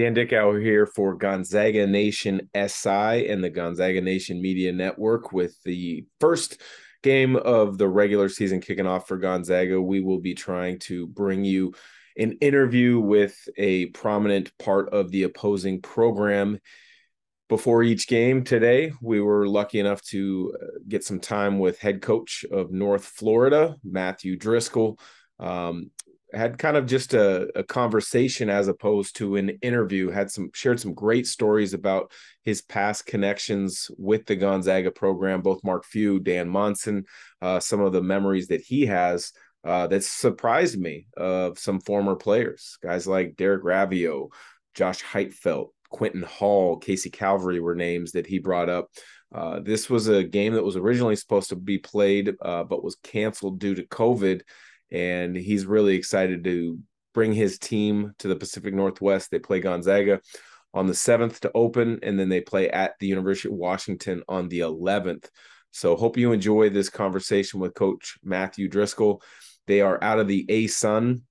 Dan Dickau here for Gonzaga Nation SI and the Gonzaga Nation Media Network with the first game of the regular season kicking off for Gonzaga. We will be trying to bring you an interview with a prominent part of the opposing program before each game today. We were lucky enough to uh, get some time with head coach of North Florida, Matthew Driscoll. Um, had kind of just a, a, conversation as opposed to an interview had some shared some great stories about his past connections with the gonzaga program both mark few dan monson uh, some of the memories that he has uh, that surprised me of some former players. Guys like derek raivio josh Heytvelt quentin hall casey calvary were names that he brought up. Uh, this was a game that was originally supposed to be played uh, but was canceled due to covid and he's really excited to bring his team to the Pacific Northwest. They play Gonzaga on the 7th to open, and then they play at the University of Washington on the 11th. So, hope you enjoy this conversation with Coach Matthew Driscoll. They are out of the ASUN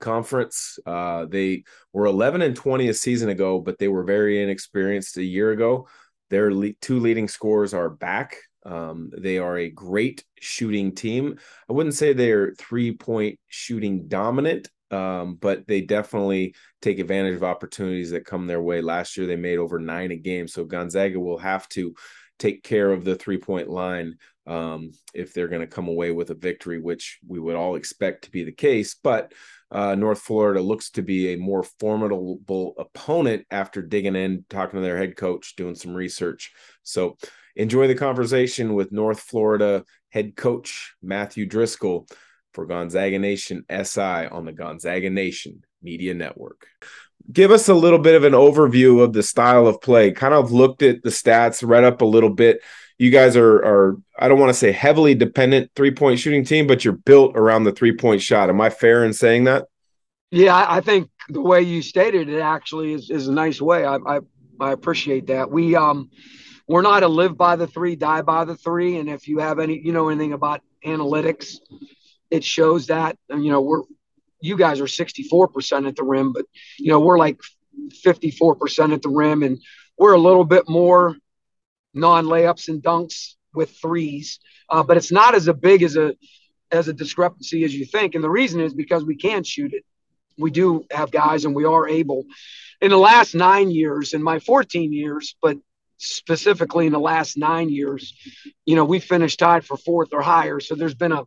conference. Uh, they were 11 and 20 a season ago, but they were very inexperienced a year ago. Their le- two leading scores are back um, they are a great shooting team. I wouldn't say they're three point shooting dominant, um, but they definitely take advantage of opportunities that come their way. Last year, they made over nine a game. So Gonzaga will have to take care of the three point line um, if they're going to come away with a victory, which we would all expect to be the case. But uh, North Florida looks to be a more formidable opponent after digging in, talking to their head coach, doing some research. So enjoy the conversation with North Florida head coach Matthew Driscoll for Gonzaga Nation SI on the Gonzaga Nation Media Network. Give us a little bit of an overview of the style of play. Kind of looked at the stats, read up a little bit. You guys are are I don't want to say heavily dependent three point shooting team, but you're built around the three point shot. Am I fair in saying that? Yeah, I think the way you stated it actually is, is a nice way. I, I I appreciate that. We um we're not a live by the three, die by the three. And if you have any, you know, anything about analytics, it shows that, you know, we're, you guys are 64% at the rim, but, you know, we're like 54% at the rim and we're a little bit more non layups and dunks with threes. Uh, but it's not as a big as a, as a discrepancy as you think. And the reason is because we can shoot it. We do have guys and we are able. In the last nine years, in my 14 years, but specifically in the last nine years, you know, we finished tied for fourth or higher. So there's been a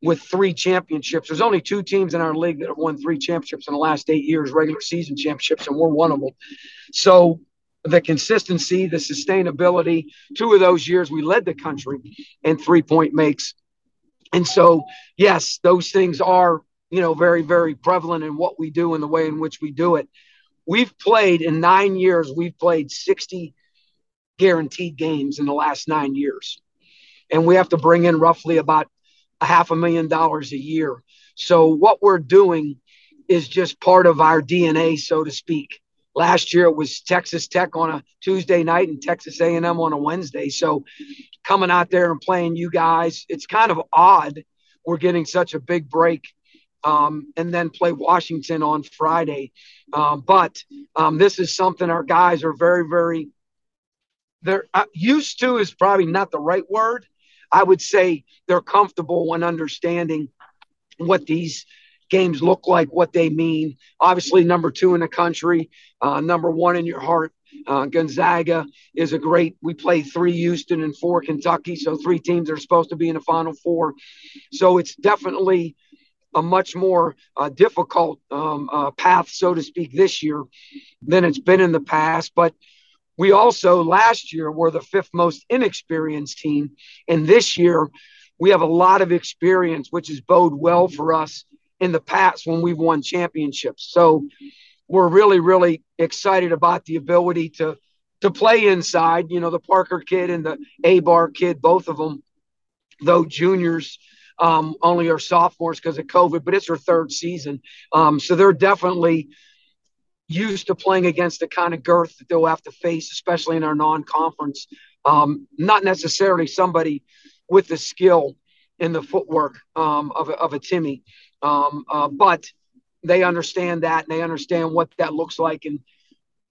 with three championships. There's only two teams in our league that have won three championships in the last eight years, regular season championships, and we're one of them. So the consistency, the sustainability, two of those years we led the country in three point makes. And so, yes, those things are, you know, very, very prevalent in what we do and the way in which we do it. We've played in nine years, we've played 60 guaranteed games in the last nine years. And we have to bring in roughly about a half a million dollars a year. So what we're doing is just part of our DNA, so to speak. Last year it was Texas Tech on a Tuesday night and Texas A&M on a Wednesday. So coming out there and playing you guys, it's kind of odd. We're getting such a big break um, and then play Washington on Friday. Um, but um, this is something our guys are very, very they're uh, used to is probably not the right word. I would say they're comfortable when understanding what these games look like, what they mean. Obviously, number two in the country, uh, number one in your heart. Uh, Gonzaga is a great. We play three Houston and four Kentucky, so three teams are supposed to be in the Final Four. So it's definitely a much more uh, difficult um, uh, path, so to speak, this year than it's been in the past. But we also last year were the fifth most inexperienced team. And this year, we have a lot of experience, which has bode well for us in the past when we've won championships. So we're really, really excited about the ability to to play inside. You know, the Parker kid and the Abar kid, both of them, though juniors, um, only are sophomores because of COVID, but it's their third season. Um, so they're definitely used to playing against the kind of girth that they'll have to face, especially in our non-conference. Um, not necessarily somebody with the skill in the footwork um, of, a, of a Timme, um, uh, but they understand that and they understand what that looks like. And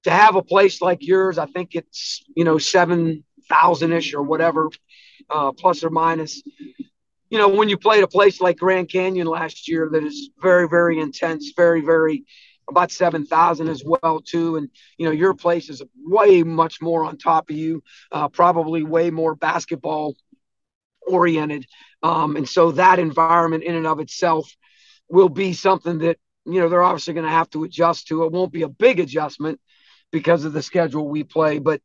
to have a place like yours, I think it's you know seven thousand ish or whatever, uh, plus or minus. You know, when you played a place like Grand Canyon last year, that is very, very intense, very, very about 7,000 as well too. And, you know, your place is way much more on top of you, uh, probably way more basketball oriented. Um, and so that environment in and of itself will be something that, you know, they're obviously going to have to adjust to. It won't be a big adjustment because of the schedule we play, but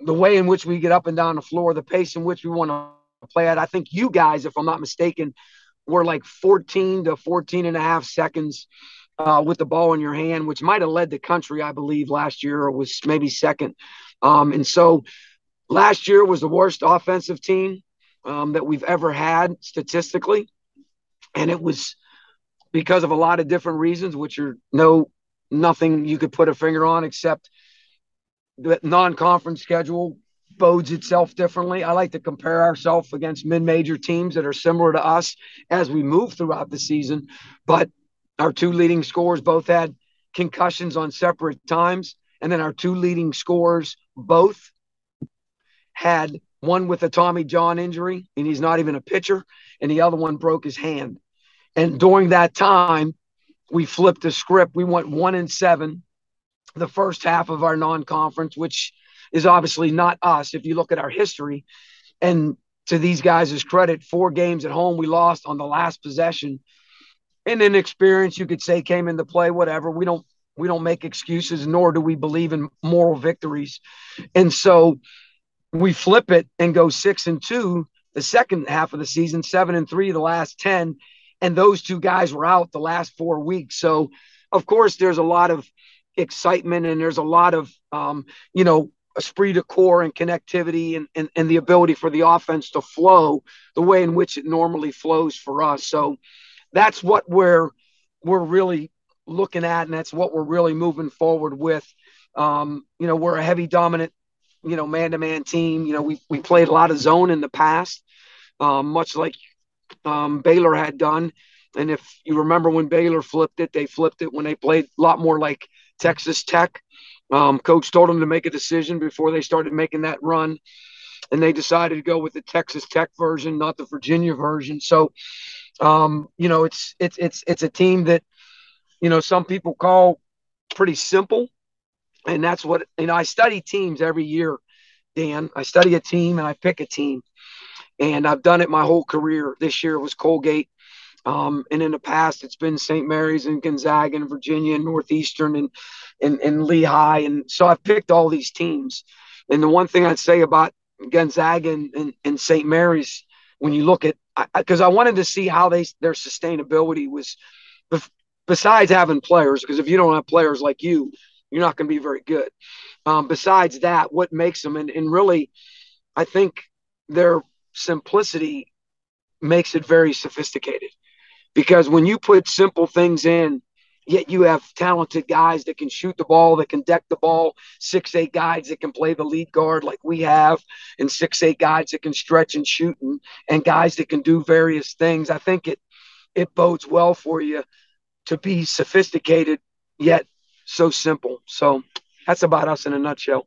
the way in which we get up and down the floor, the pace in which we want to play at, I think you guys, if I'm not mistaken, were like 14 to 14 and a half seconds uh, with the ball in your hand, which might have led the country, I believe, last year or was maybe second. Um, and so last year was the worst offensive team um, that we've ever had statistically. And it was because of a lot of different reasons, which are no nothing you could put a finger on except the non-conference schedule bodes itself differently. I like to compare ourselves against mid-major teams that are similar to us as we move throughout the season. But our two leading scorers both had concussions on separate times. And then our two leading scorers both had one with a Tommy John injury, and he's not even a pitcher, and the other one broke his hand. And during that time, we flipped the script. We went one and seven the first half of our non conference, which is obviously not us if you look at our history. And to these guys' credit, four games at home we lost on the last possession and inexperience you could say came into play whatever. We don't we don't make excuses nor do we believe in moral victories. And so we flip it and go six and two the second half of the season seven and three the last 10 and those two guys were out the last four weeks. So of course there's a lot of excitement and there's a lot of um, you know esprit de corps and connectivity and, and, and the ability for the offense to flow the way in which it normally flows for us. So that's what we're we're really looking at, and that's what we're really moving forward with. Um, you know, we're a heavy dominant, you know, man to man team. You know, we we played a lot of zone in the past, um, much like um, Baylor had done. And if you remember when Baylor flipped it, they flipped it when they played a lot more like Texas Tech. Um, coach told them to make a decision before they started making that run, and they decided to go with the Texas Tech version, not the Virginia version. So, um, you know, it's it's it's it's a team that you know some people call pretty simple, and that's what you know. I study teams every year, Dan. I study a team and I pick a team, and I've done it my whole career. This year was Colgate. Um, and in the past, it's been St. Mary's and Gonzaga and Virginia and Northeastern and, and, and Lehigh. And so I've picked all these teams. And the one thing I'd say about Gonzaga and, and, and St. Mary's, when you look at because I, I, wanted to see how they their sustainability was besides having players because if you don't have players like you you're not going to be very good. Um, besides that what makes them and, and really i think their simplicity makes it very sophisticated. Because when you put simple things in Yet you have talented guys that can shoot the ball, that can deck the ball, six, eight guys that can play the lead guard like we have, and six, eight guys that can stretch and shoot, and, and guys that can do various things. I think it it bodes well for you to be sophisticated yet so simple. So that's about us in a nutshell.